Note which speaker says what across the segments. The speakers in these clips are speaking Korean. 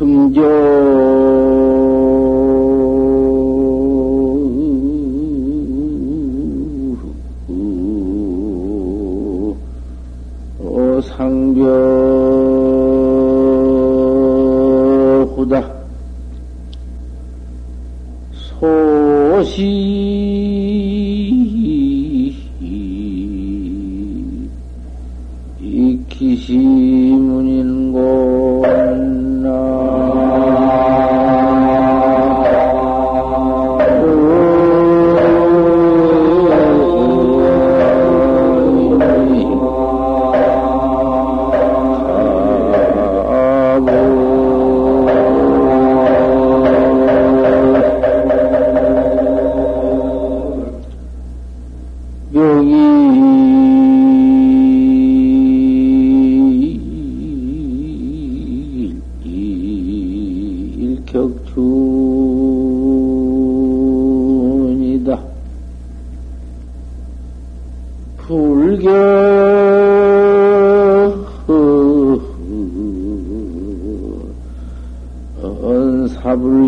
Speaker 1: 금조 은사불견이니라.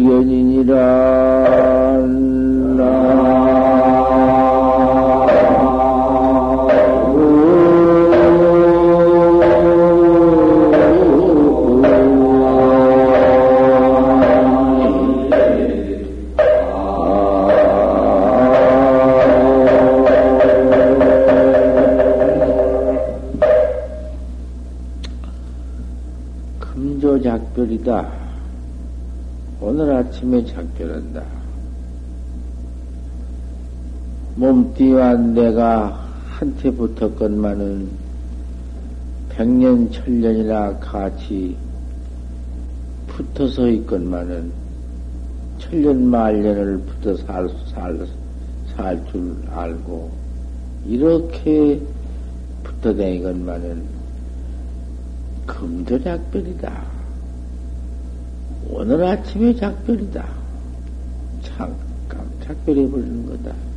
Speaker 1: 내가 한테 붙었건만은 백년 천년이나 같이 붙어서 있건만은 천년 만년을 붙어 살, 살, 살 줄 알고 이렇게 붙어 다니건만은 금도 작별이다. 오늘 아침에 작별이다. 잠깐 작별해 버리는 거다.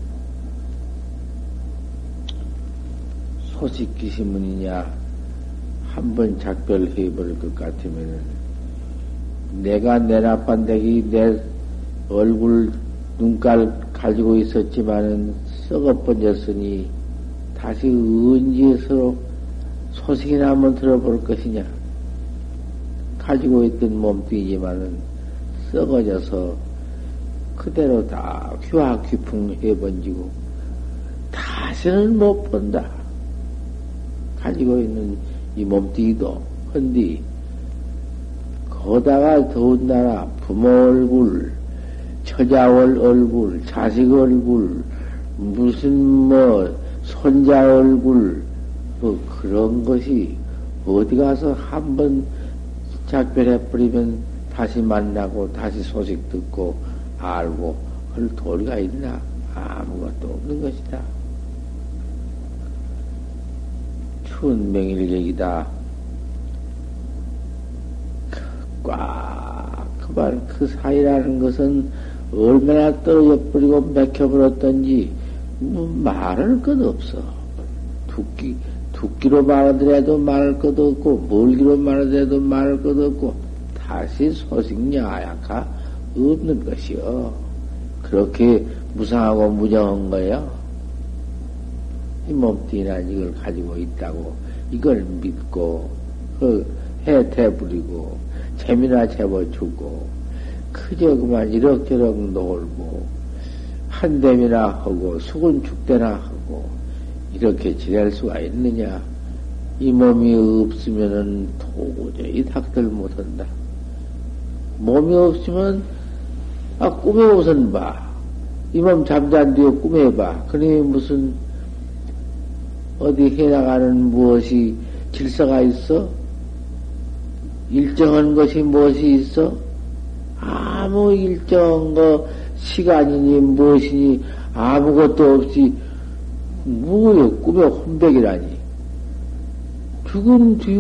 Speaker 1: 소식기 신문이냐 한번 작별해 버릴 것 같으면은 내가 내나판대기 내 얼굴 눈깔 가지고 있었지만은 썩어 번졌으니 다시 언제 서로 소식이나 한번 들어볼 것이냐 가지고 있던 몸뚱이지만은 썩어져서 그대로 다 휘황휘풍 해번지고 다시는 못 본다. 가지고 있는 이 몸뚱이도 헌디 거다가 더군다나 부모 얼굴, 처자월 얼굴, 자식 얼굴, 무슨 뭐 손자 얼굴, 뭐 그런 것이 어디 가서 한번 작별해 버리면 다시 만나고 다시 소식 듣고 알고 할 도리가 있나? 아무것도 없는 것이다. 천명일객이다. 꽉, 그말, 그 사이라는 것은 얼마나 떨어져 버리고 맥혀버렸던지, 뭐 말할 것 없어. 두끼, 두끼로 말하더라도 말할 것 없고, 멀기로 말하더라도 말할 것 없고, 다시 소식야약하 없는 것이요. 그렇게 무상하고 무정한 거예요. 이 몸뚱이나 이걸 가지고 있다고 이걸 믿고 그 해태 부리고 재미나 재워주고 그저 그만 이럭저럭 놀고 한댐이나 하고 수군 축대나 하고 이렇게 지낼 수가 있느냐? 이 몸이 없으면은 도저히 닥들 못한다. 몸이 없으면 아 꿈에 우선 봐이 몸 잠잔 뒤에 꿈에 봐. 그러니 무슨 어디 해나가는 무엇이 질서가 있어? 일정한 것이 무엇이 있어? 아무 일정한 거, 시간이니 무엇이니 아무것도 없이 뭐요? 꿈의 혼백이라니. 죽은 뒤,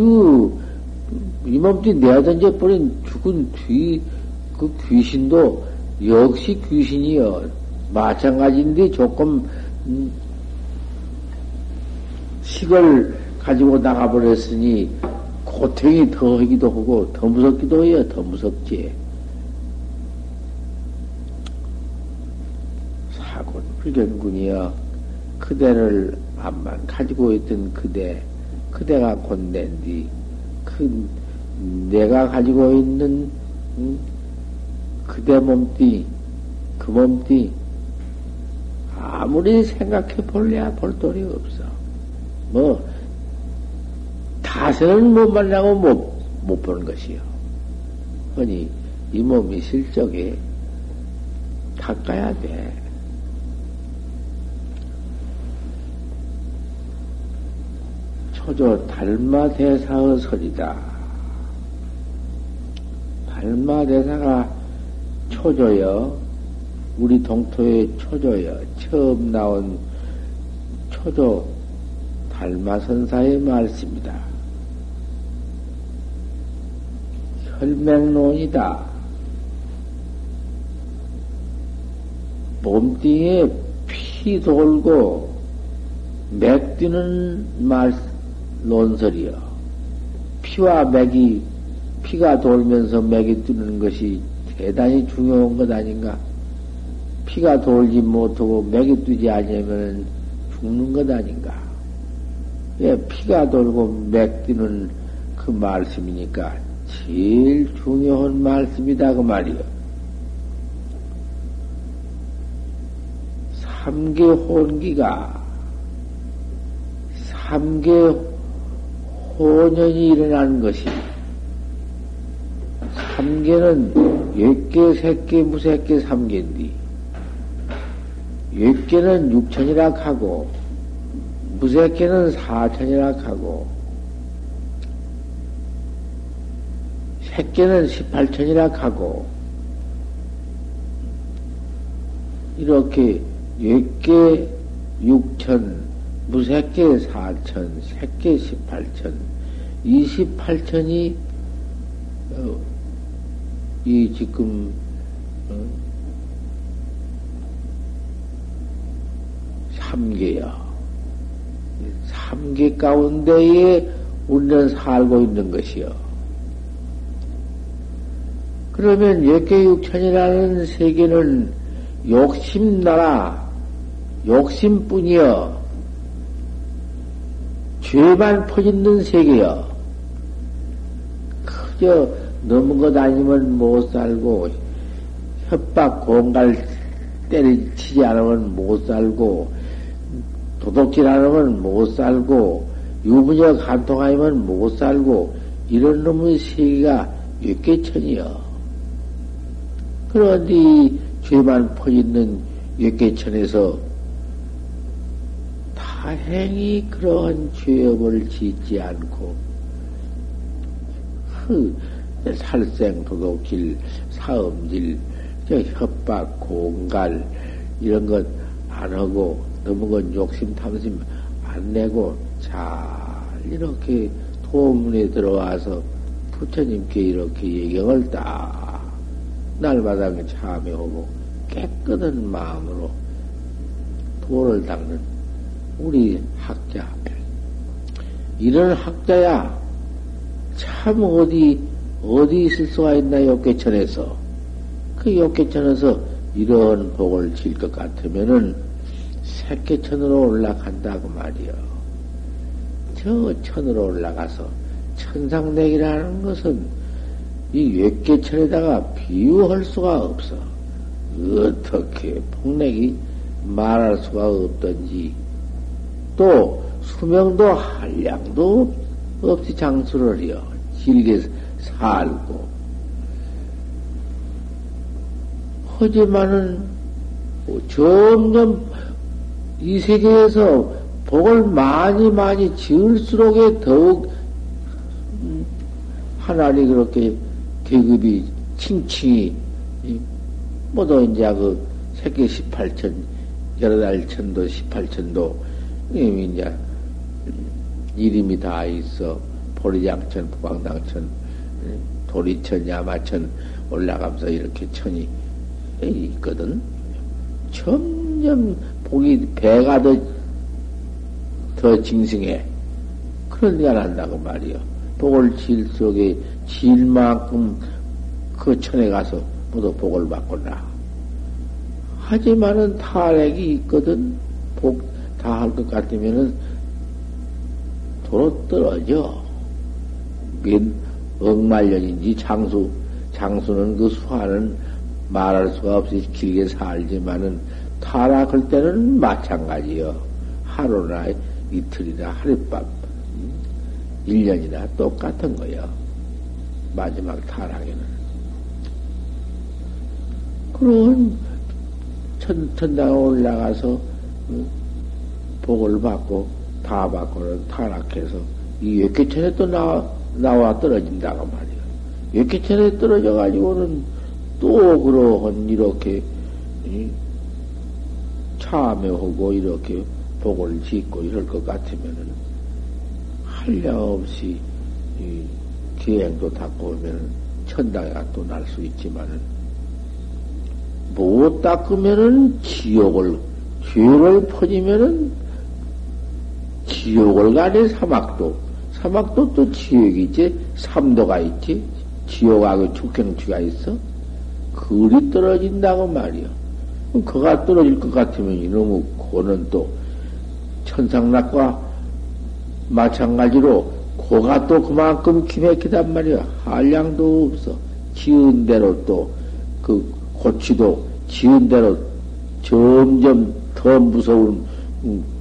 Speaker 1: 이 몸뚱이 내어던져 버린 죽은 뒤, 그 귀신도 역시 귀신이여. 마찬가지인데 조금, 음, 식을 가지고 나가버렸으니 고통이 더 하기도 하고, 더 무섭기도 해요. 더 무섭지. 사곤 불견군이여, 그대를 암만 가지고 있던 그대, 그대가 곧낸뒤, 그, 내가 가지고 있는, 음, 그대 몸띠, 그 몸띠, 아무리 생각해 볼래야 볼 도리 없어. 뭐, 다세는 못 만나고 못, 못 보는 것이요. 아니, 이 몸이 실적에 닦아야 돼. 초조 달마 대사의 설이다. 달마 대사가 초조여, 우리 동토의 초조여, 처음 나온 초조 달마선사의 말씀이다. 혈맹론이다. 몸뚱이에 피 돌고 맥 뛰는 말, 논설이요. 피와 맥이, 피가 돌면서 맥이 뛰는 것이 대단히 중요한 것 아닌가? 피가 돌지 못하고 맥이 뛰지 않으면 죽는 것 아닌가? 예, 피가 돌고 맥 뛰는 그 말씀이니까 제일 중요한 말씀이다 그 말이요. 삼계 혼기가 삼계 혼연이 일어나는 것이 삼계는 육계, 색계, 무색계 삼계인데 육계는 육천이라 하고 무색계는 사천이라 하고 색계는 18천이라 하고, 이렇게 6개 6천, 무색계 4천, 색계 18천, 28천이, 어, 이 지금, 어, 3개야. 3개 가운데에 우리는 살고 있는 것이요. 그러면 역계육천이라는 세계는 욕심나라, 욕심뿐이여, 죄만 퍼짓는 세계여. 그저 넘은 것 아니면 못 살고, 협박, 공갈 때리치지 않으면 못 살고, 도둑질 않으면 못 살고, 유부녀 간통 아니면 못 살고, 이런 놈의 세계가 육계천이여. 그런데 죄만 퍼있는 역계천에서 다행히 그러한 죄업을 짓지 않고 그 살생, 도둑질, 사음질, 저 협박, 공갈 이런 것 안 하고 너무 건 욕심, 탐심 안 내고 잘 이렇게 도문에 들어와서 부처님께 이렇게 예경을 딱 날마다 참여하고 깨끗한 마음으로 도를 닦는 우리 학자. 이런 학자야 참 어디 어디 있을 수가 있나 욕계천에서 그 욕계천에서 이런 복을 질 것 같으면은 색계천으로 올라간다고 말이요. 저 천으로 올라가서 천상내기라는 것은 이 외계천에다가 비유할 수가 없어. 어떻게 폭력이 말할 수가 없던지, 또 수명도 한량도 없이 장수를 해요. 길게 살고. 하지만은 점점 이 세계에서 복을 많이 많이 지을수록에 더욱 하나님 그렇게 계급이 칭칭이 모두 이제 그 세계 18천 여러 달 천도 18천도 이제 이름이 다 있어 보리장천, 북광당천, 도리천, 야마천 올라가면서 이렇게 천이 있거든. 점점 복이 배가 더, 더 징승해. 그런 데가 난다고 말이요. 복을 질 속에 질 만큼 그 천에 가서 모두 복을 받거나. 하지만은 탈핵이 있거든. 복 다 할 것 같으면은 도로 떨어져. 몇 억말년인지 장수, 장수는 그 수화는 말할 수가 없이 길게 살지만은 타락할 때는 마찬가지요. 하루나 이틀이나 하룻밤, 1년이나 똑같은 거요. 마지막 타락에는. 그런 천, 천당 올라가서 복을 받고 다 받고는 타락해서 이 역계천에 또 나와, 나와 떨어진다고 말이야. 역계천에 떨어져가지고는 또 그러한 이렇게 참여하고 이렇게 복을 짓고 이럴 것 같으면은 한량 없이 기행도 닦고 오면 천당에 또날 수 있지만은 못 닦으면은 지옥을 죄를 퍼지면은 지옥을 가네 사막도. 사막도 또 지옥이 있지? 삼도가 있지? 지옥하고 축경치가 있어? 그리 떨어진다고 말이야. 그가 떨어질 것 같으면 이놈의 고는 또 천상락과 마찬가지로 고가 또 그만큼 기맥히단 말이야. 한량도 없어. 지은 대로 또 그 고치도 지은 대로 점점 더 무서운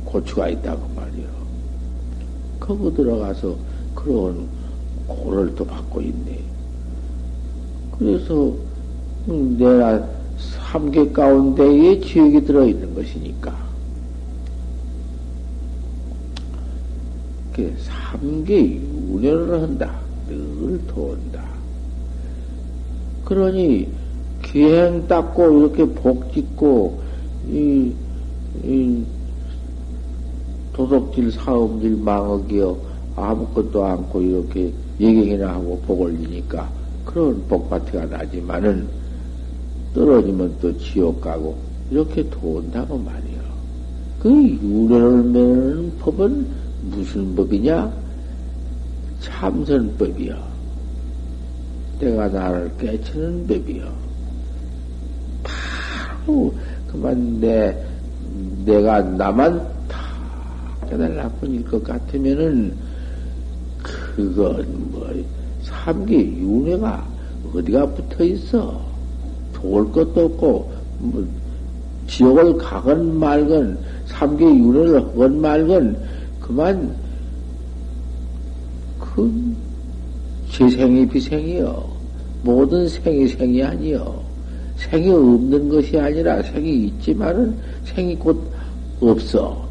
Speaker 1: 고추가 있다고 말이야. 거기 들어가서 그런 고를 또 받고 있네. 그래서 내가 삼계 가운데에 지역이 들어있는 것이니까. 삼계 윤회를 한다. 늘 돈다. 그러니 기행 닦고 이렇게 복 짓고 이, 이 도덕질 사업질 망하기여 아무것도 않고 이렇게 예경이나 하고 복을 지니까 그런 복파티가 나지만은 떨어지면 또 지옥 가고 이렇게 돈다고 말이요. 그 유래를 매는 법은 무슨 법이냐? 참선법이요. 내가 나를 깨치는 법이요. 바로 그만 내 내가 나만 다 깨달라뿐일 것 같으면은 그건 뭐 삼계 윤회가 어디가 붙어 있어? 올 것도 없고, 뭐, 지옥을 가건 말건, 삼계 윤회를 하건 말건, 그만, 그, 재생이 비생이요. 모든 생이 생이 아니요. 생이 없는 것이 아니라 생이 있지만은 생이 곧 없어.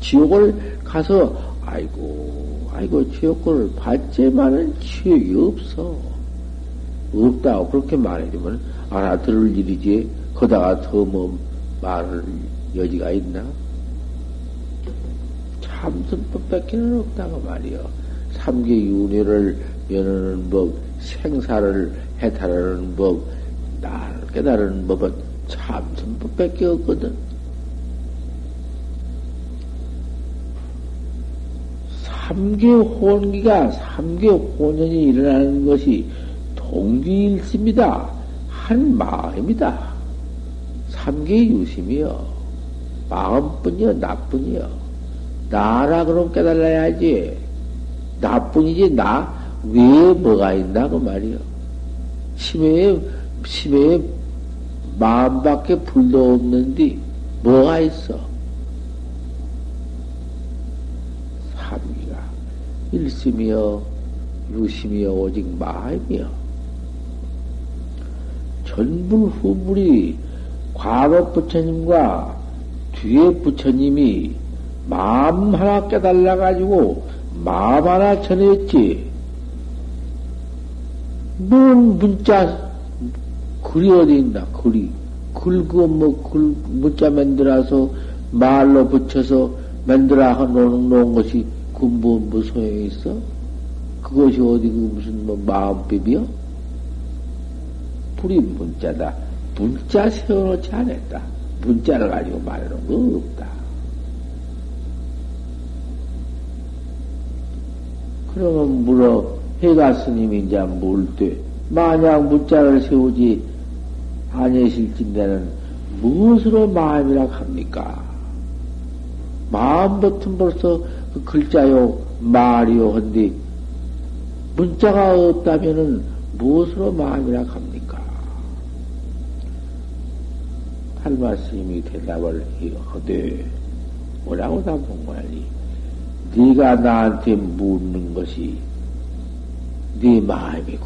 Speaker 1: 지옥을 가서, 아이고, 아이고, 지옥을 받지만은 지옥이 없어. 없다고 그렇게 말해주면 알아들을 일이지. 거다가 더 뭐 말을 여지가 있나? 참선법밖에는 없다고 말이요. 삼계윤회를 면하는 법, 생사를 해탈하는 법, 나를 깨달은 법은 참선법밖에 없거든. 삼계 혼기가 삼계 혼연이 일어나는 것이 동기일심이다. 한 마음이다. 삼계 유심이여. 마음뿐이여, 나뿐이여. 나라 그럼 깨달아야지. 나뿐이지, 나 외에 뭐가 있나고 말이여. 심해에, 심해에 마음밖에 불도 없는데, 뭐가 있어? 삼기가 일심이여, 유심이여, 오직 마음이여. 전불 후불이 과거 부처님과 뒤에 부처님이 마음 하나 깨달아가지고 마음 하나 전했지. 뭔 문자, 글이 어디 있나, 글이. 글그 뭐, 글, 문자 만들어서 말로 붙여서 만들어 놓은, 놓은 것이 근본 뭐, 뭐 소용이 있어? 그것이 어디 그 무슨 뭐 마음법이요? 불이 문자다. 문자 세워놓지 않았다. 문자를 가지고 말하는 거 없다. 그러면 물어 해가 스님이 이제 뭘 돼? 만약 문자를 세우지 아니실진대는 무엇으로 마음이라 합니까? 마음 버튼 벌써 그 글자요 말이요 한디 문자가 없다면은 무엇으로 마음이라 합니까? 할마스님이 대답을 하되 뭐라고 답한 거야니? 네가 나한테 묻는 것이 네 마음이고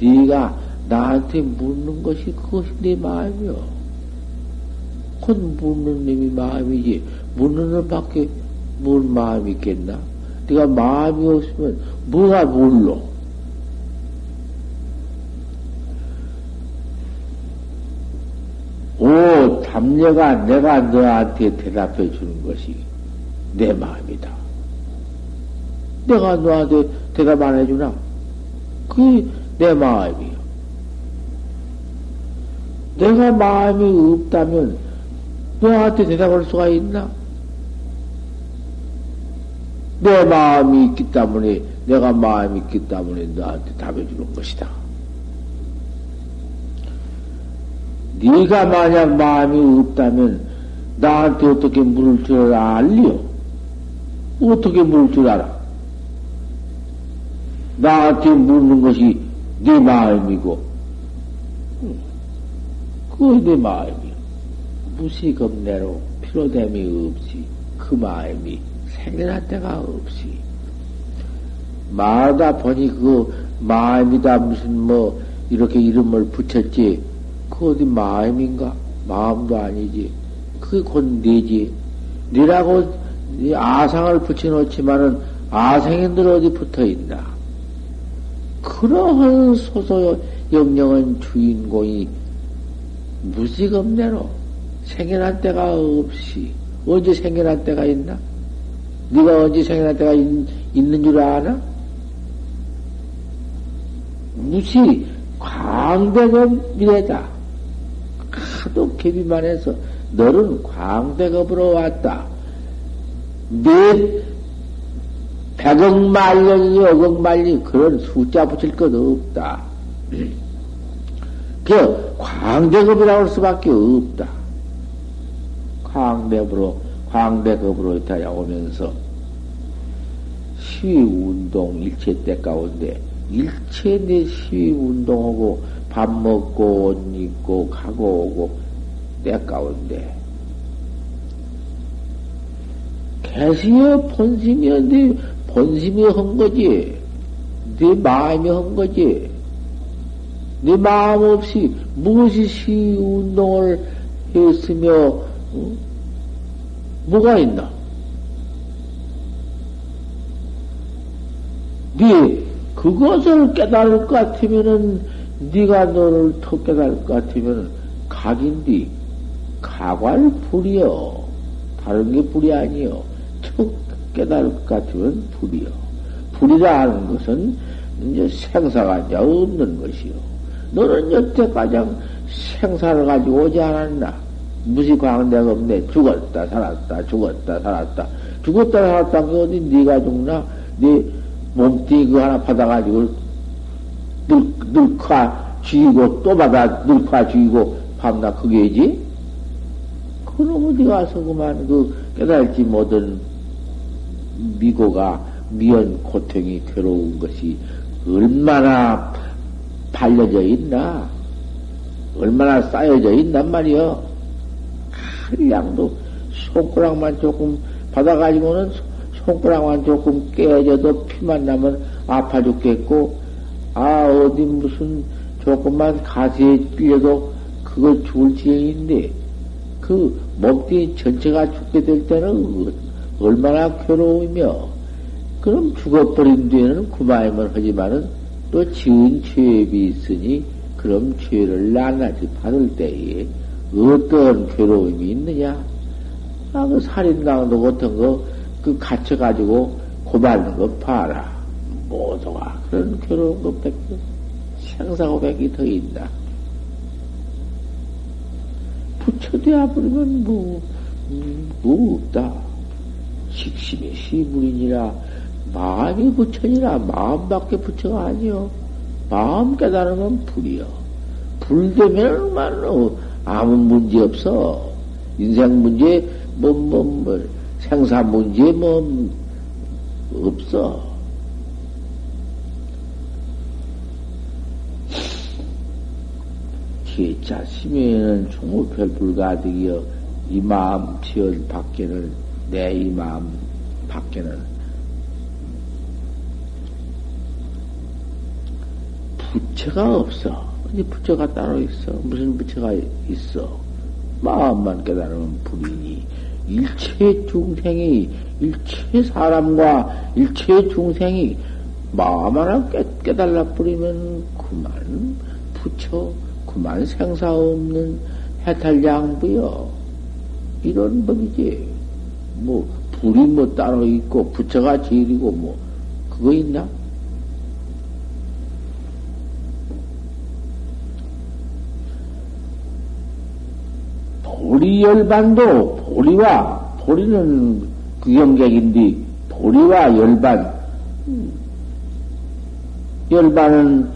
Speaker 1: 네가 나한테 묻는 것이 그것이 네 마음이요. 곧 묻는 놈이 마음이지 묻는 놈밖에 뭘 마음이 있겠나? 네가 마음이 없으면 뭐가 물러? 오, 담녀가 내가 너한테 대답해 주는 것이 내 마음이다. 내가 너한테 대답 안 해주나? 그게 내 마음이요. 내가 마음이 없다면 너한테 대답할 수가 있나? 내 마음이 있기 때문에, 내가 마음이 있기 때문에 너한테 답해 주는 것이다. 네가 만약 마음이 없다면 나한테 어떻게 물을 줄 알리요? 어떻게 물을 줄 알아? 나한테 묻는 것이 네 마음이고, 그거 내 마음이요. 무시겁내로 피로됨이 없이 그 마음이 생겨날 때가 없이. 말하다 보니 그 마음이다 무슨 뭐 이렇게 이름을 붙였지. 그 어디 마음인가? 마음도 아니지. 그게 곧 네지. 네라고 아상을 붙여놓지만은 아생인들 어디 붙어 있나? 그러한 소소 영령은 주인공이 무지겁내로 생겨난 때가 없이 언제 생겨난 때가 있나? 네가 언제 생겨난 때가 있, 있는 줄 아나? 무시 광대급 미래다. 하도 개비만 해서 너는 광대급으로 왔다. 네 백억 말년이 억억 말년 그런 숫자 붙일 것 없다. 그 광대급이라고 할 수밖에 없다. 광대급으로 광대급으로 있다 오면서 시위 운동 일체 때 가운데 일체 내 시위 운동하고 밥 먹고 옷 입고 가고 오고 때 가운데 개시여 본심이여 네 본심이 한 거지 네 마음이 한 거지 네 마음 없이 무엇이 시 운동을 했으며 어? 뭐가 있나? 네 그것을 깨달을 것 같으면은 네가 너를 더 깨달을 것 같으면은 각인디 각활 불이여 다른 게 불이 아니여 툭 깨달을 것 같으면 불이여 불이라 하는 것은 이제 생사가 이제 없는 것이요. 너는 여태까지 생사를 가지고 오지 않았나? 무시광대가 없네. 죽었다, 살았다, 죽었다, 살았다. 죽었다, 살았다. 그 어디 네가 죽나? 네 몸띠 그 하나 받아가지고 늙, 늙화 쥐고 또 받아 늙화 쥐고 밤낮 그게지? 그럼 어디 가서 그만 그 깨달지 못한 미고가 미연 고통이 괴로운 것이 얼마나 달려져 있나? 얼마나 쌓여져 있단 말이여. 한량도 손가락만 조금 받아가지고는 손가락만 조금 깨져도 피만 나면 아파 죽겠고, 아, 어디 무슨 조금만 가시에 끌려도 그거 죽을 지경인데, 그 몸뚱이 전체가 죽게 될 때는 얼마나 괴로우며, 그럼 죽어버린 뒤에는 그마음을 하지만은 또 지은 죄업이 있으니 그럼 죄를 나나지 받을 때에 어떤 괴로움이 있느냐? 아, 그 살인당도 같은 거, 그 갇혀가지고 고발하는 거 봐라. 모두가 그런 괴로운 것밖에 생사고백이 더 있다. 부처되어 버리면 뭐, 음, 뭐 없다. 식심이 시물이니라 마음이 부처니라 마음밖에 부처가 아니요. 마음 깨달으면 불이요. 불 되면 말로 아무 문제 없어. 인생 문제, 뭐, 뭐, 뭐, 생사 문제, 뭐, 없어. 기자 심에는 종우별 불가득이여 이 마음 지연 밖에는 내 이 마음 밖에는 부처가 없어. 근데 부처가 따로 있어. 무슨 부처가 있어? 마음만 깨달으면 불이니 일체 중생이 일체 사람과 일체 중생이 마음 하나 깨, 깨달라 뿌리면 그만 부처 그만 생사 없는 해탈양부여. 이런 법이지. 뭐 불이 뭐 따로 있고 부처가 제일이고 뭐 그거 있나? 보리 열반도 보리와 보리는 구경객인데 보리와 열반. 열반은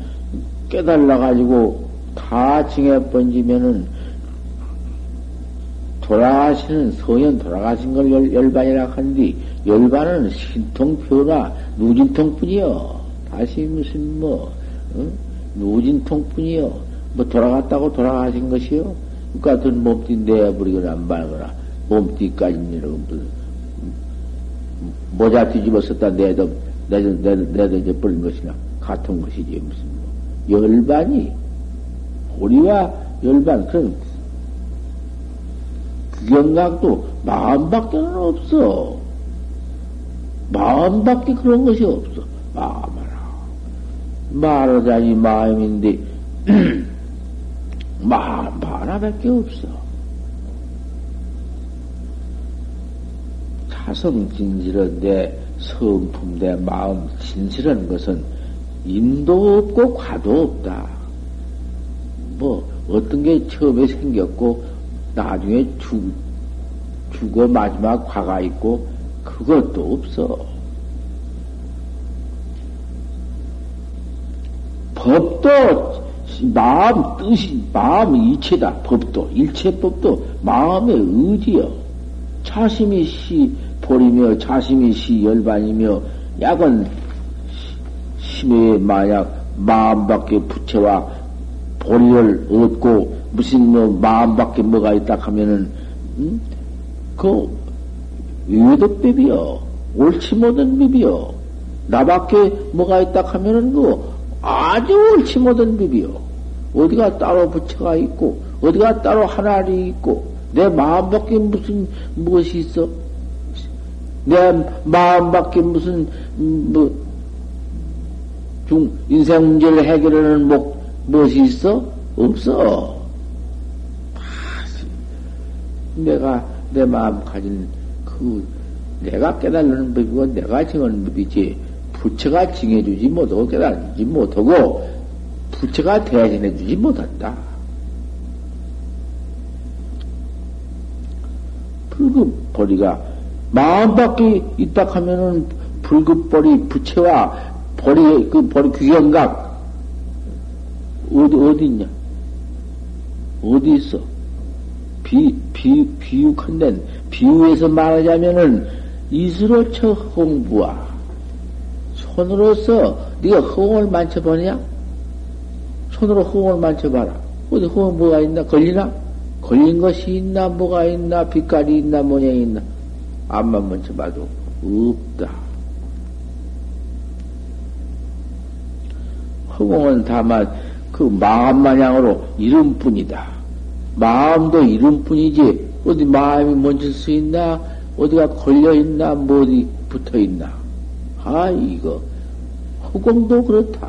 Speaker 1: 깨달아 가지고 다 징해 번지면은 돌아가시는 서현 돌아가신 걸 열, 열반이라 하는데 열반은 신통표나 누진통뿐이요. 다시 무슨 뭐 어? 누진통뿐이요. 뭐 돌아갔다고 돌아가신 것이요. 그 같은 몸띠 내버리거나 안 말거나 몸띠까지 이러고 모자 뒤집어 썼다 내도 내도 내도 내도 이제 버린 것이나 같은 것이지 무슨 뭐 열반이 보리와 열반 그런 규경각도 마음밖에는 없어. 마음밖에 그런 것이 없어. 마음하라. 말하자니 마음인데 마음 하나밖에 없어. 자성 진실한데 성품 내 마음 진실한 것은 인도 없고 과도 없다. 뭐 어떤 게 처음에 생겼고 나중에 죽, 죽어 마지막 과가 있고 그것도 없어. 법도 마음 뜻이 마음 이체다. 법도 일체법도 마음의 의지여. 자심이 시 보리며 자심이 시 열반이며 약은 심해 만약 마음밖에 부채와 보리를 얻고 무슨 뭐 마음밖에 뭐가 있다 하면은 음? 그 외도법이여 옳지 못한 법이여 나밖에 뭐가 있다 하면은 그 아주 옳지 못한 법이여 어디가 따로 부처가 있고, 어디가 따로 하나리 있고, 내 마음밖에 무슨, 무엇이 있어? 내 마음밖에 무슨, 뭐, 중, 인생 문제를 해결하는 목, 무엇이 있어? 없어. 내가 내 마음 가진 그, 내가 깨달는 법이고, 내가 정하는 법이지, 부처가 징해주지 못하고 깨달지 못하고, 부처가 대신해주지 못한다. 불급벌이가 마음 밖에 있다 하면은 불급벌이 부처와 벌이 그 벌이 귀경각 어디 어디 있냐? 어디 있어? 비, 비, 비유컨대 비유에서 말하자면은 이스로 쳐 홍부와 손으로서 네가 허공을 만져보냐? 손으로 허공을 만져봐라. 어디 허공 뭐가 있나? 걸리나? 걸린 것이 있나? 뭐가 있나? 빛깔이 있나? 모양이 있나? 앞만 만져봐도 없다. 허공은 다만 그 마음 마냥으로 이름뿐이다. 마음도 이름뿐이지 어디 마음이 멈출 수 있나? 어디가 걸려 있나? 뭐 어디 붙어 있나? 아 이거 허공도 그렇다.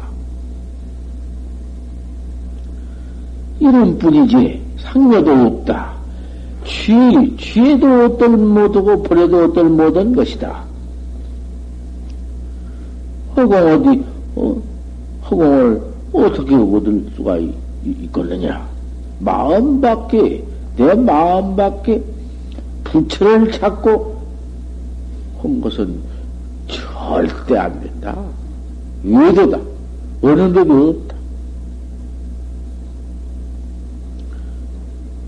Speaker 1: 이름뿐이지 상여도 없다. 취, 취해도 어떨 못하고 버려도 어떨 못한 것이다. 허공 어디, 어, 허공을 어떻게 얻을 수가 있, 있겠느냐? 마음 밖에, 내 마음 밖에 부처를 찾고 한 것은 절대 안 된다. 외도다. 어느 데도 없다.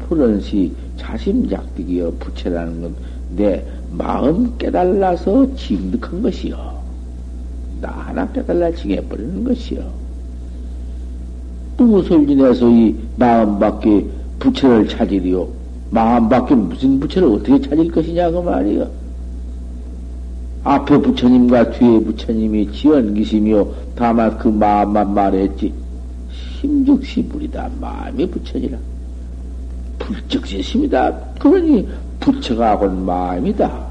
Speaker 1: 푸른시 자심작득이여 부채라는 건 내 마음 깨달라서 징득한 것이요. 나 하나 깨달라 징해버리는 것이요. 인해서 이 마음 밖에 부채를 찾으리요? 마음 밖에 무슨 부채를 어떻게 찾을 것이냐, 그 말이요. 앞에 부처님과 뒤에 부처님이 지연기시며 다만 그 마음만 말했지. 심즉시불이다. 마음이 부처니라. 불적시심이다. 그러니 부처가 곧 마음이다.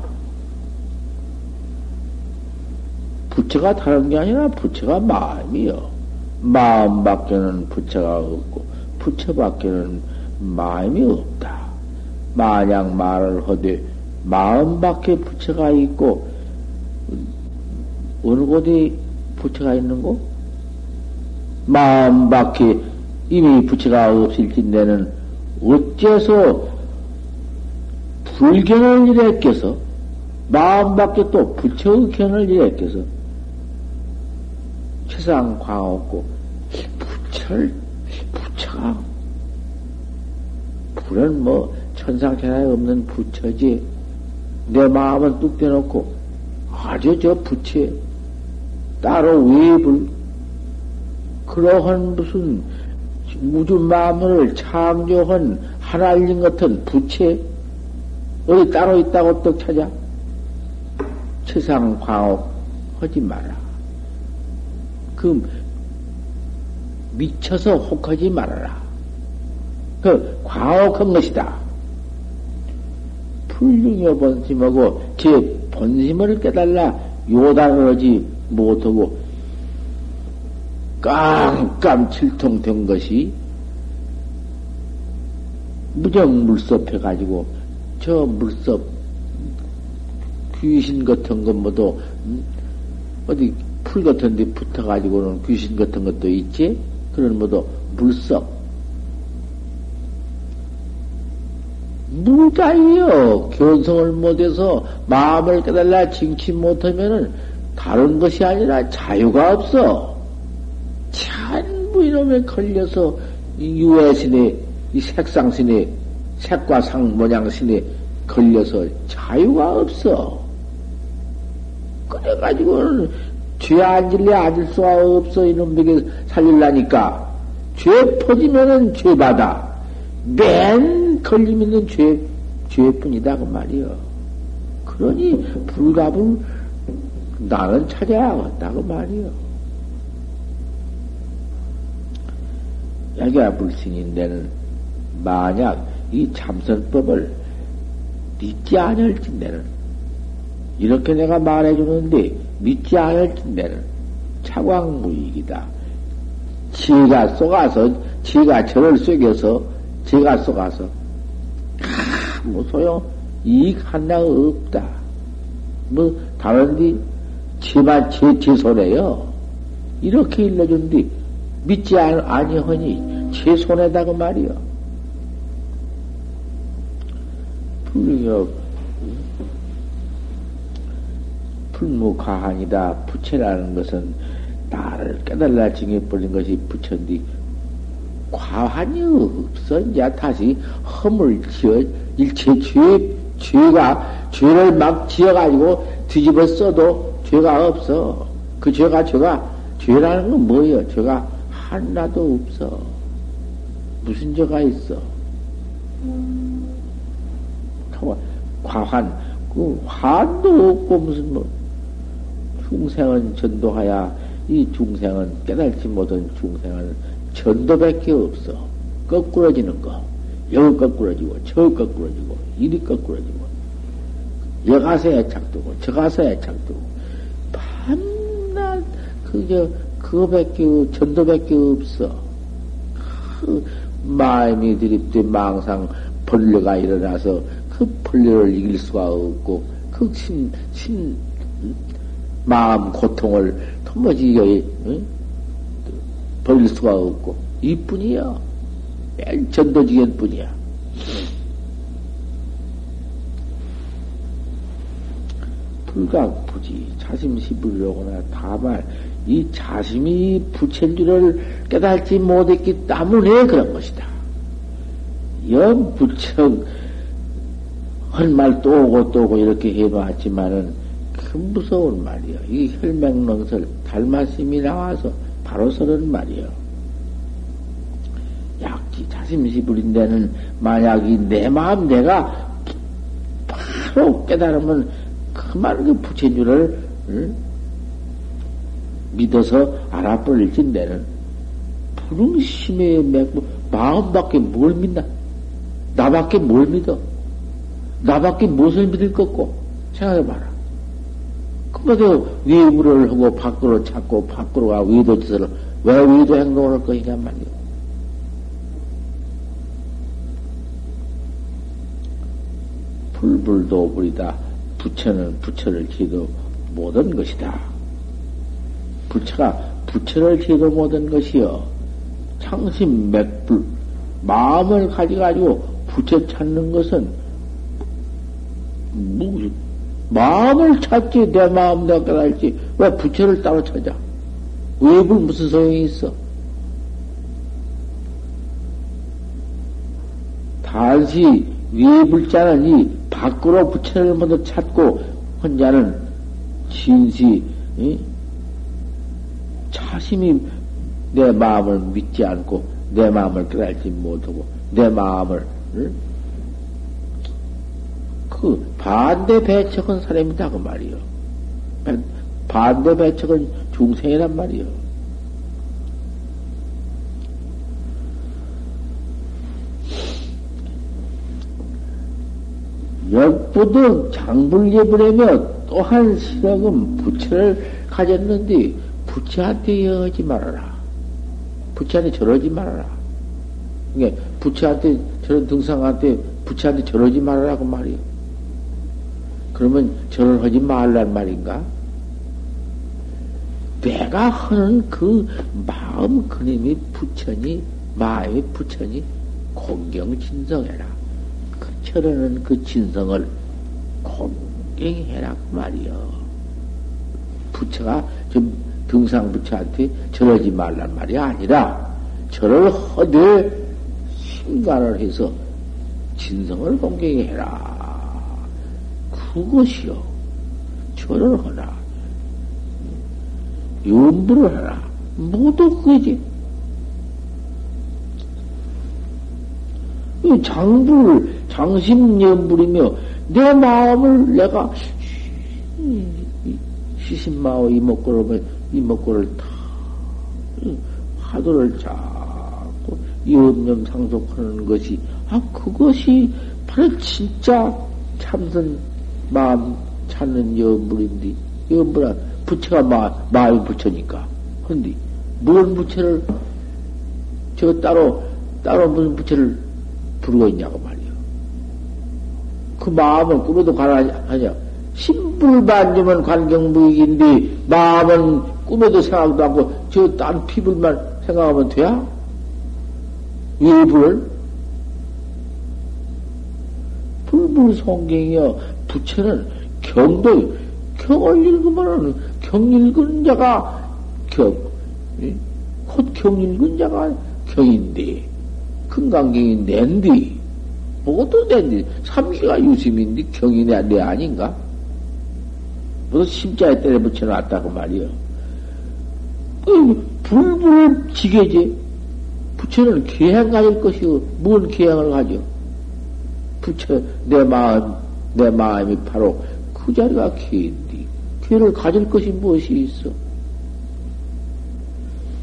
Speaker 1: 부처가 다른 게 아니라 부처가 마음이요. 마음 밖에는 부처가 없고 부처 밖에는 마음이 없다. 만약 말을 하되 마음 밖에 부처가 있고 어느 곳에 부처가 있는고? 마음 밖에 이미 부처가 없을진데는 어째서 불견을 일으켜서 마음 밖에 또 부처의 견을 일으켜서 세상 광없고 부처를 부처가 불은 뭐 천상천하에 없는 부처지 내 마음을 뚝 떼놓고 아주 저 부처 따로 외불 그러한 무슨 우주 마음을 창조한 하나님 같은 부처 어디 따로 있다고 또 찾아? 세상 광업 하지 마라. 그 미쳐서 혹하지 말아라. 그 과혹한 것이다. 풀중여 번심하고 제 본심을 깨달라 요단을 하지 못하고 깜깜칠통 된 것이 무정물섭해 가지고 저 물섭 귀신 같은 것 모두 음? 어디 풀 같은 데 붙어가지고는 귀신 같은 것도 있지? 그런 모두 물섭 무자이요. 견성을 못해서 마음을 깨달라 징치 못하면은 다른 것이 아니라 자유가 없어. 전부 이놈에 걸려서 이 유해신의, 이 색상신의, 색과 상 모양신에 걸려서 자유가 없어. 그래가지고는 죄 앉을래 앉을 수가 없어. 이놈에게 살릴라니까. 죄 퍼지면은 죄 받아. 맨 걸림 있는 죄, 죄뿐이다, 그 말이요. 그러니 불갑을 나는 찾아야겠다, 그 말이요. 야기야 불신인데는 만약 이 참선법을 믿지 않을진데는 이렇게 내가 말해주는데 믿지 않을진데는 차광무익이다. 지가 쏘가서 지가 저를 쏘겨서 제가 쏘가서 아무 소용 이익 하나 없다. 뭐 다른데 제만 제, 제 손에요. 이렇게 일러준 뒤 믿지 아니하니 제 손에다 그 말이요. 불력 불무가한이다. 부채라는 것은 나를 깨달라 징해버린 것이 부처인데 과한이 없어. 이제 다시 허물 지어, 일체 죄, 죄가, 죄를 막 지어가지고 뒤집어 써도 죄가 없어. 그 죄가, 죄가, 죄라는 건 뭐예요? 죄가 하나도 없어. 무슨 죄가 있어? 과한, 그 환도 없고 무슨 뭐, 중생은 전도하야 이 중생은 깨달지 못한 중생은 전도밖에 없어. 거꾸러지는 거. 여기 거꾸러지고, 저 거꾸러지고, 이리 거꾸러지고, 여가서 애착두고, 저가서 애착두고, 밤낮, 그저, 그거밖에, 전도밖에 없어. 그 마음이 드립돼 망상 벌레가 일어나서 그 벌레를 이길 수가 없고, 그 신, 신, 마음 고통을 도무지, 응? 벌릴 수가 없고, 이뿐이야. 맨 전도지견 뿐이야. 불각부지 자심시 부리려거나 다만 이 자심이 부채인 줄을 깨달지 못했기 때문에 그런 것이다. 연 부척 헐말또 오고 또 오고 이렇게 해봤지만은 큰 무서운 말이야. 이 혈맹론설 달마심이 나와서 바로 서는 말이야. 약지 자심시 부린 데는 만약에 내 마음 내가 바로 깨달으면 그만 그 부처인 줄을 응? 믿어서 알아버릴지 내는 불응심에 맺고 마음밖에 뭘 믿나? 나밖에 뭘 믿어? 나밖에 무엇을 믿을 것고? 생각해봐라. 그마저 위부를 하고 밖으로 찾고 밖으로 가 위도 짓을 왜 위도 행동을 할 것이냐 말이야. 불불도 불이다. 부처는 부처를 지도 못한 것이다. 부처가 부처를 지도 못한 것이요. 창심 맥불 마음을 가져가지고 부처 찾는 것은 무 마음을 찾지 내 마음 내가 깨달지 왜 부처를 따로 찾아? 외불 무슨 소용이 있어? 단시 외불자는 이 밖으로 부처를 먼저 찾고 혼자는 진시 이? 자심이 내 마음을 믿지 않고 내 마음을 깨달지 못하고 내 마음을 응? 그 반대 배척은 사람이다 그 말이요. 반대 배척은 중생이란 말이요. 역부등 장불예불하며 또한 실억은 부처를 가졌는데 부처한테 여하지 말아라. 부처한테 저러지 말아라. 그러니까 부처한테 저런 등상한테 부처한테 저러지 말아라고 말이요. 그러면 절을 하지 말란 말인가? 내가 하는 그 마음 그림이 부처니 마음이 부처니 공경 진성해라. 철하는 그 진성을 공경해라 그 말이요. 부처가 좀 등상 부처한테 절하지 말란 말이 아니라 절을 허되 심관을 해서 진성을 공경해라. 그것이요. 절을 하라. 염불을 하라. 모두 그거지. 장불, 장심연불이며 내 마음을 내가 시신마오 이목구를 이목구를 다 화두를 자꾸 염념 상속하는 것이 아 그것이 바로 진짜 참선 마음 찾는 연불인데 연불은 부처가 마, 마음이 부처니까 근데 뭔 부처를 저 따로 따로 무슨 부처를 부르고 있냐고 말이요. 그 마음은 꿈에도 가라하냐. 신불 반주면 관경무익인데 마음은 꿈에도 생각도 않고 저 딴 피불만 생각하면 돼야? 일불을? 불불성경이여 부처는 경도 경을 읽으면은 경 읽은 자가 경, 곧경 읽은 자가 경인데 큰강경이 낸디, 뭐도 낸디, 삼기가 유심인데 경이 내, 내 아닌가? 무슨 심자에 때려 붙여놨다고 말이요. 그 불불 지게지. 부처는 계행 가질 것이요. 뭔 계행을 가져? 부처, 내 마음, 내 마음이 바로 그 자리가 기인디. 기를 가질 것이 무엇이 있어?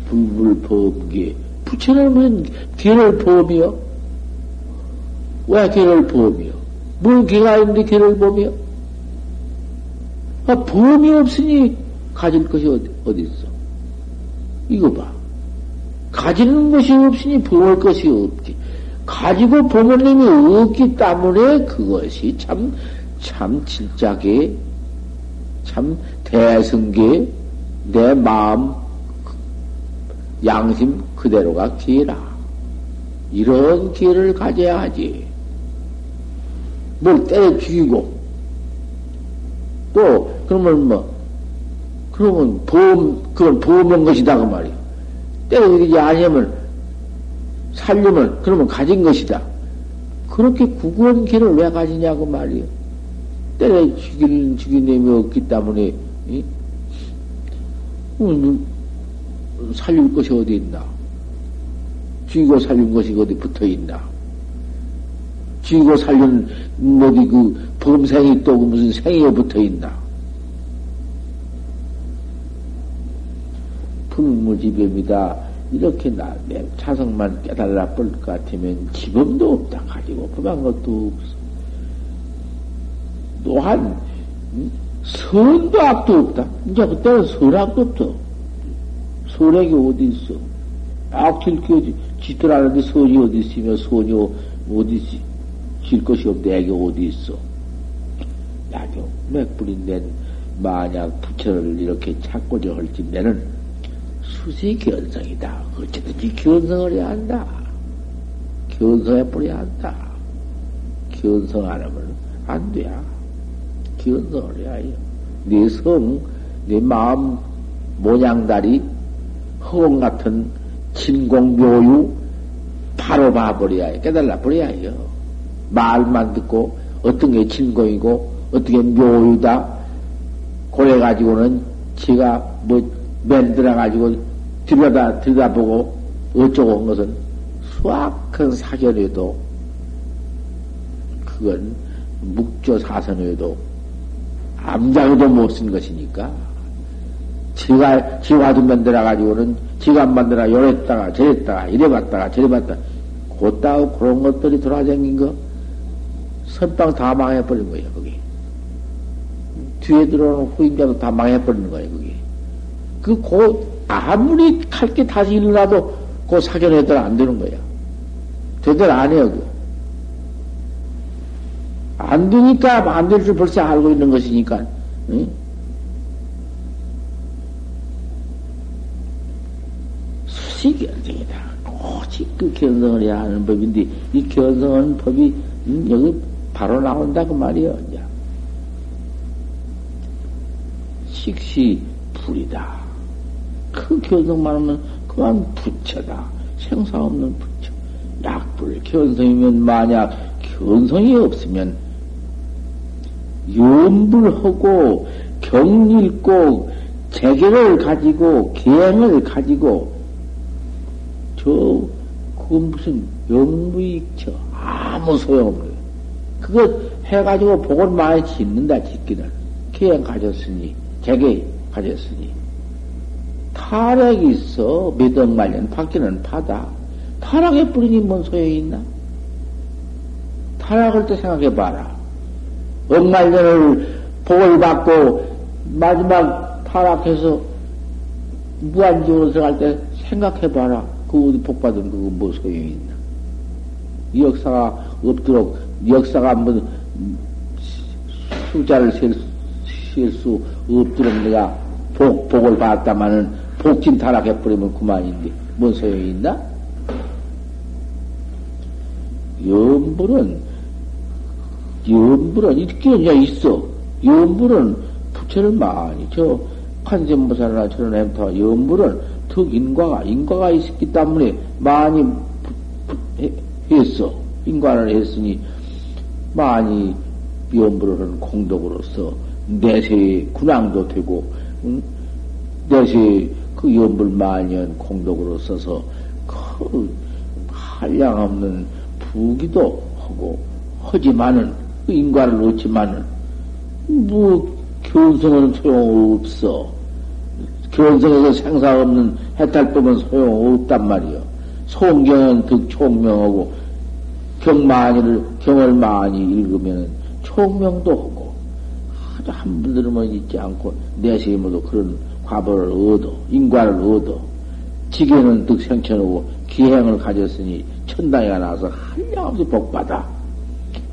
Speaker 1: 불불 범계, 부처는 무슨 개를 보며? 왜 개를 보며? 뭘 개가 있는데 개를 보며? 아, 범이 없으니 가질 것이 어디, 어디 있어? 이거 봐. 가지는 것이 없으니 범할 것이 없지. 가지고 범을님이 없기 때문에 그것이 참, 참 진짜게, 참 대승계, 내 마음, 양심 그대로가 기라. 이런 기를 가져야 하지. 뭘 때려 죽이고, 또, 그러면 뭐, 그러면 보험, 그건 보험한 것이다, 그 말이야. 때려이지 아니면, 살려면, 그러면 가진 것이다. 그렇게 구구한 길을 왜 가지냐고 말이야. 때려 죽일, 죽인 놈이 없기 때문에, 이? 어, 살릴 것이 어디 있나? 죽이고 살린 것이 어디 붙어 있나? 죽이고 살린, 뭐기 그, 범생이 또그 무슨 생이에 붙어 있나? 불무지뱀이다. 이렇게 나, 내 자성만 깨달아 볼 것 같으면 지범도 없다. 가지고 그만 것도 없어. 또한, 선도 악도 없다. 이제 그때는 선악도 없어. 선악이 어디 있어? 악질기 짓더라는데 선이 어디 있으며 선이 어디 있지? 질 것이 없대. 애기 어디 있어? 약용, 맥불인데 만약 부처를 이렇게 찾고자 할진내는 수시 견성이다. 어쨌든지 견성을 해야 한다. 견성해 버려야 한다. 견성 안 하면 안 돼야. 견성을 해야 해요. 네 성, 네 마음 모양다리, 허공 같은 진공묘유, 바로 봐버려야 해. 깨달아 버려야 해요. 말만 듣고, 어떤 게 진공이고, 어떻게 묘유다. 그래가지고는 제가 뭐, 맨들어가지고 들여다, 들여다보고 어쩌고 한 것은 수악한 사견에도 그건 묵조 사선에도 암장에도 못 쓴 것이니까 지가 지화도 만들어가지고는 지가 만들어 요랬다가 저랬다가 이래봤다가 저래봤다 곧다고 그런 것들이 돌아다닌 거 선빵 다 망해버린 거예요 거기. 뒤에 들어오는 후임자도 다 망해버리는 거예요 거기 그곧 아무리 할게 다시 일어나도 그 사견해들 안 되는 거야 되들 안 해요 그. 안 되니까 안 될 줄 벌써 알고 있는 것이니까 응? 수시견성이다 오직 그 견성을 해야 하는 법인데 이 견성하는 법이 응? 여기 바로 나온다 그 말이야 이제. 식시 불이다. 그 견성만 하면 그만 부처다. 생사 없는 부처. 약불 견성이면 만약 견성이 없으면 염불하고 경일고 재계를 가지고 계행을 가지고 저 그건 무슨 영무익처 아무 소용없는 그거 해가지고 복을 많이 짓는다 짓기는 계행 가졌으니 재계 가졌으니 타락이 있어 몇억 말년 받기는 받아 타락의 뿌리니 뭔 소용이 있나? 타락할 때 생각해봐라. 억말년을 복을 받고 마지막 타락해서 무한지으로 들어갈 때 생각해봐라. 그 어디 복 받은 그거 뭐 소용이 있나? 이 역사가 없도록 역사가 한번 숫자를 셀수 없도록 내가 복, 복을 받았다마는 복진 타락해버리면 그만인데 뭔 소용이 있나? 염불은 염불은 이렇게 그냥 있어. 염불은 부처를 많이 저 관세음보살이나 저런 엠터 염불은 덕 인과가 인과가 있기 때문에 많이 부, 부, 해, 했어. 인과를 했으니 많이 하는 공덕으로서 내세의 군왕도 되고 응? 내세 그 염불 만년 공덕으로 써서 그 한량 없는 부기도 하고 하지만은 그 인과를 얻지만은 뭐 견성은 소용없어. 견성에서 생사 없는 해탈법은 소용없단 말이요. 송경은 득총명하고 경만이를 경을 많이 읽으면 총명도 하고 아주 한번 들으면 잊지 않고 내세임으로 그런 과보를 얻어 인과를 얻어 지게는 득 생천하고 기행을 가졌으니 천당에 나서 한량없이 복받아.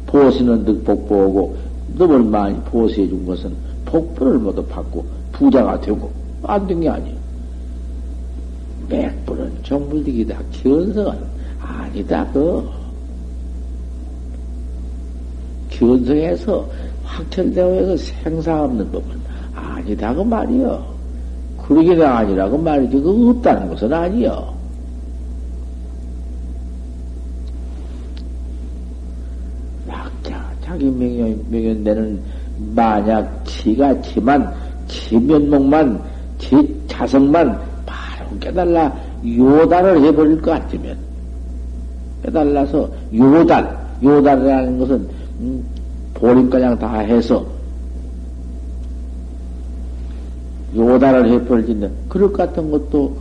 Speaker 1: 보시는 득 복보고 너을 많이 보시해 준 것은 복부를 모두 받고 부자가 되고 안 된 게 아니에요. 맥불은 정물득이다. 견성은 아니다. 그 견성에서 학철대오에서 생사 없는 법은 아니다고 말이요. 그러기가 아니라고 말이지. 그거 없다는 것은 아니요. 자기 명연, 명연되는 만약 지가 지만, 지 면목만, 지 자성만 바로 깨달라 요단을 해버릴 것 같으면, 깨달라서 요단, 요단이라는 것은, 음, 보림가량 다 해서, 요단을 해버리는 그릇 같은 것도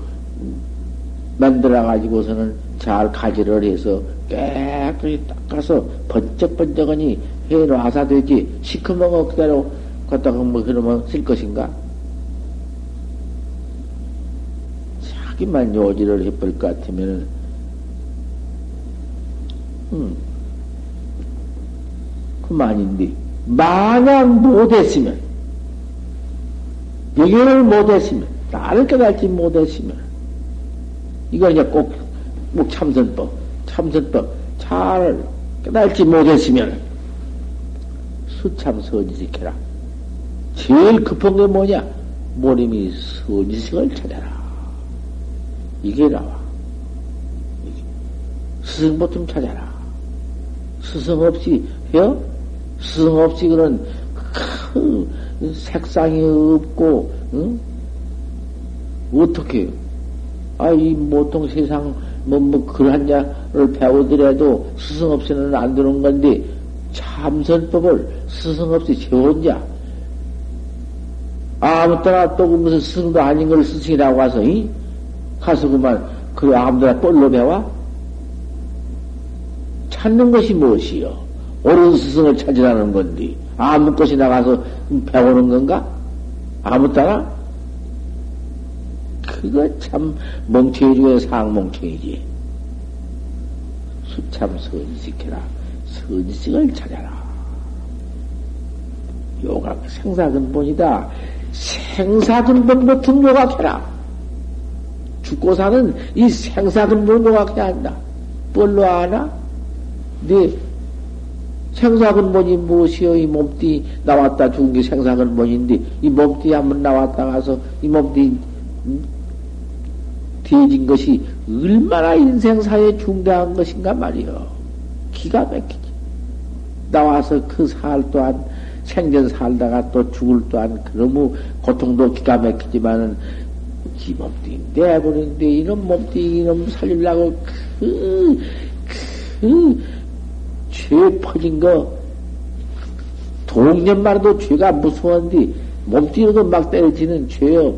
Speaker 1: 만들어가지고서는 잘 가지를 해서 깨끗이 닦아서 번쩍번쩍하니 해놔서 되지 시커먼 그대로 갖다가 뭐 그러면 쓸 것인가? 자기만 요지를 해버릴 것 같으면은 음 그만인데 만약 못했으면 명예를 못했으면, 나를 깨달지 못했으면, 이거 이제 꼭, 꼭 참선법, 참선법 잘 깨달지 못했으면, 수참 선지식해라. 제일 급한 게 뭐냐? 모림이 선지식을 찾아라. 이게 나와. 스승보좀 찾아라. 스승 없이 해요? 스승 없이 그런 큰 색상이 없고, 응? 어떻게, 아, 이 보통 세상, 뭐, 뭐, 글 한자를 배우더라도 스승 없이는 안 되는 건데, 참선법을 스승 없이 저 혼자, 아무 때나 또 무슨 스승도 아닌 걸 스승이라고 와서, 이? 가서 그만, 그래, 아무 데나 뻘로 배워? 찾는 것이 무엇이요? 옳은 스승을 찾으라는 건데, 아무 것이 나가서 배우는 건가? 아무 따라? 그거 참 멍청이 중에 상멍청이지. 수참 선지식해라. 선지식을 찾아라. 요각 생사근본이다. 생사근본 같은 요각해라. 죽고 사는 이 생사근본 요각해야 한다. 뭘로 아나? 네 생사근본이 무엇이여? 이 몸띠 나왔다 죽은 게 생사근본인데, 이 몸띠 한번 나왔다 가서, 이 몸띠, 음? 뒤진 것이 얼마나 인생사에 중대한 것인가 말이여. 기가 막히지. 나와서 그 살 또한, 생전 살다가 또 죽을 또한, 그러무 고통도 기가 막히지만은, 이 몸띠 내버린데, 이놈 몸띠, 이놈 살리려고, 그, 그, 죄 퍼진 거, 동년만 해도 죄가 무서운데, 몸띠로도 막 때려지는 죄요.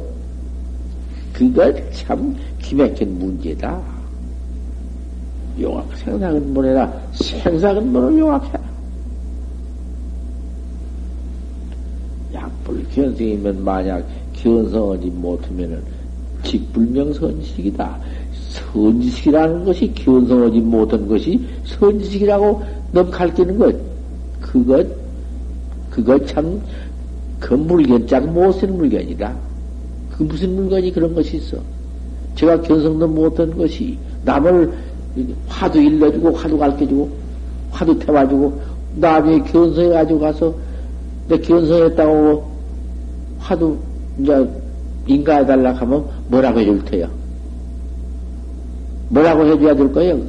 Speaker 1: 그거 참 기맥힌 문제다. 용악, 생사은 보내라. 생사은 보내 용악해라. 약불 견성이면 만약 견성하지 못하면은 직불명 선식이다. 선지식이라는 것이 견성하지 못한 것이 선지식이라고 가르치는 것, 그것, 그것 참, 그 물건짝 못 쓰는 물건이다. 그 무슨 물건이 그런 것이 있어. 제가 견성도 못한 것이 남을 화두 일러주고, 화두 가르쳐주고, 화두 태워주고, 나중에 견성해 가지고 가서 내 견성했다고 화두 이제 인가해달라 하면 뭐라고 해줄 테요? 뭐라고 해줘야 될 거예요?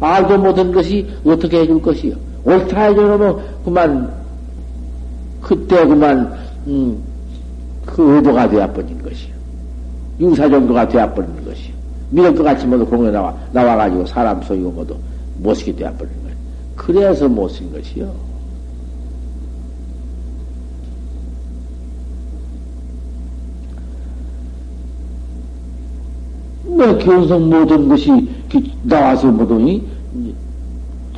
Speaker 1: 알도 못한 것이 어떻게 해줄 것이요? 옳다 해주면 그만, 그때 그만, 음, 그 의도가 되어버린 것이요. 융사정도가 되어버린 것이요. 믿을 것 같이 모두 공에 나와, 나와가지고 사람 속이고 모두 못쓰게 되어버린 거예요. 그래서 못 쓴 것이요. 뭐, 견성 모든 것이 나와서 뭐더니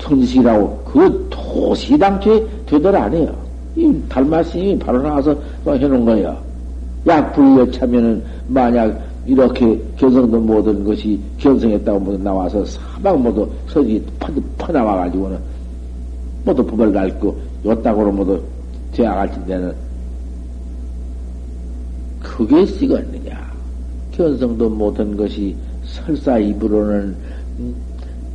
Speaker 1: 성식이라고 그 도시당초에 안 해요. 이 달마스님이 바로 나와서 해놓은 거야. 약불에 차면은 만약 이렇게 견성도 모든 것이 견성했다고 모두 나와서 사방 모두 서지 퍼나와가지고는 모두 법을 밟고 요땅으로 모두 되어갈 때는 그게 쓰겠느냐. 견성도 못한 것이 설사 입으로는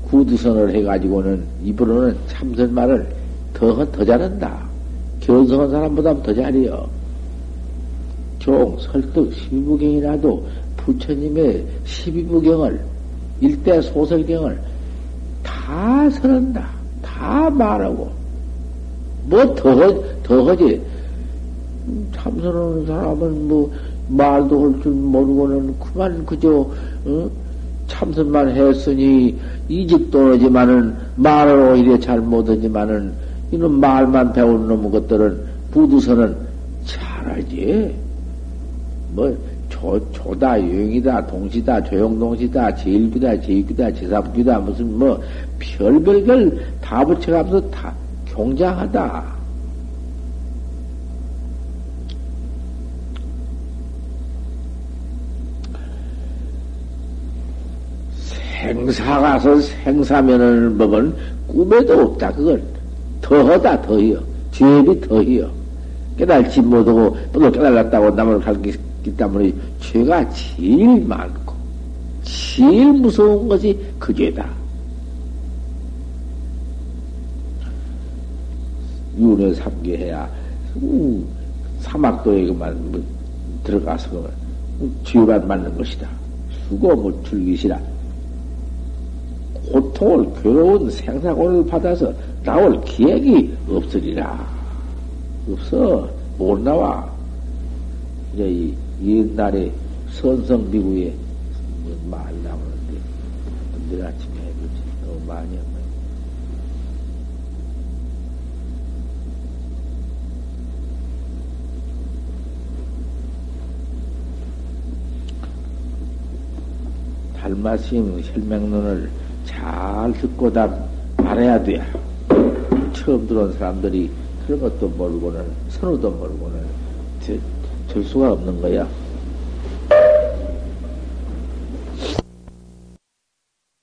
Speaker 1: 구두선을 해가지고는 입으로는 참선말을 더, 더 잘한다. 견성한 사람보다 더 잘해요. 종, 설득, 십이부경이라도 부처님의 십이부경을, 일대 소설경을 다 설한다. 다 말하고. 뭐 더, 더 하지. 참선하는 사람은 뭐, 말도 할 줄 모르고는 그만 그저, 어? 참선만 했으니 이직도 하지만은 말을 오히려 잘 못하지만은 이런 말만 배운 놈 것들은 부두서는 잘하지. 뭐 조, 조다, 유행이다, 동시다, 조용동시다, 제일규다, 제일규다, 제삼규다, 무슨 뭐 별별별 다 붙여가면서 다 경장하다. 생사 가서 생사면을 먹은 꿈에도 없다. 그건 더하다, 더해요. 죄비 더해요. 깨달지 못하고 또 깨달았다고 남을 가르치기 때문에 죄가 제일 많고, 제일 무서운 것이 그 죄다. 윤회 삼계해야, 사막도에 그만 뭐 들어가서 죄만 맞는 것이다. 수고 못 즐기시라. 고통을, 괴로운 생사고를 받아서 나올 기획이 없으리라. 없어. 못 나와. 이제 이 옛날에 선성 미국에 많이 나오는데, 내일 아침에 해보지. 너무 많이 한 거야. 달마심 혈맹론을 잘 듣고 다 말해야 돼. 처음 들어온 사람들이 그런 것도 모르고는, 선우도 모르고는 될 수가 없는 거야.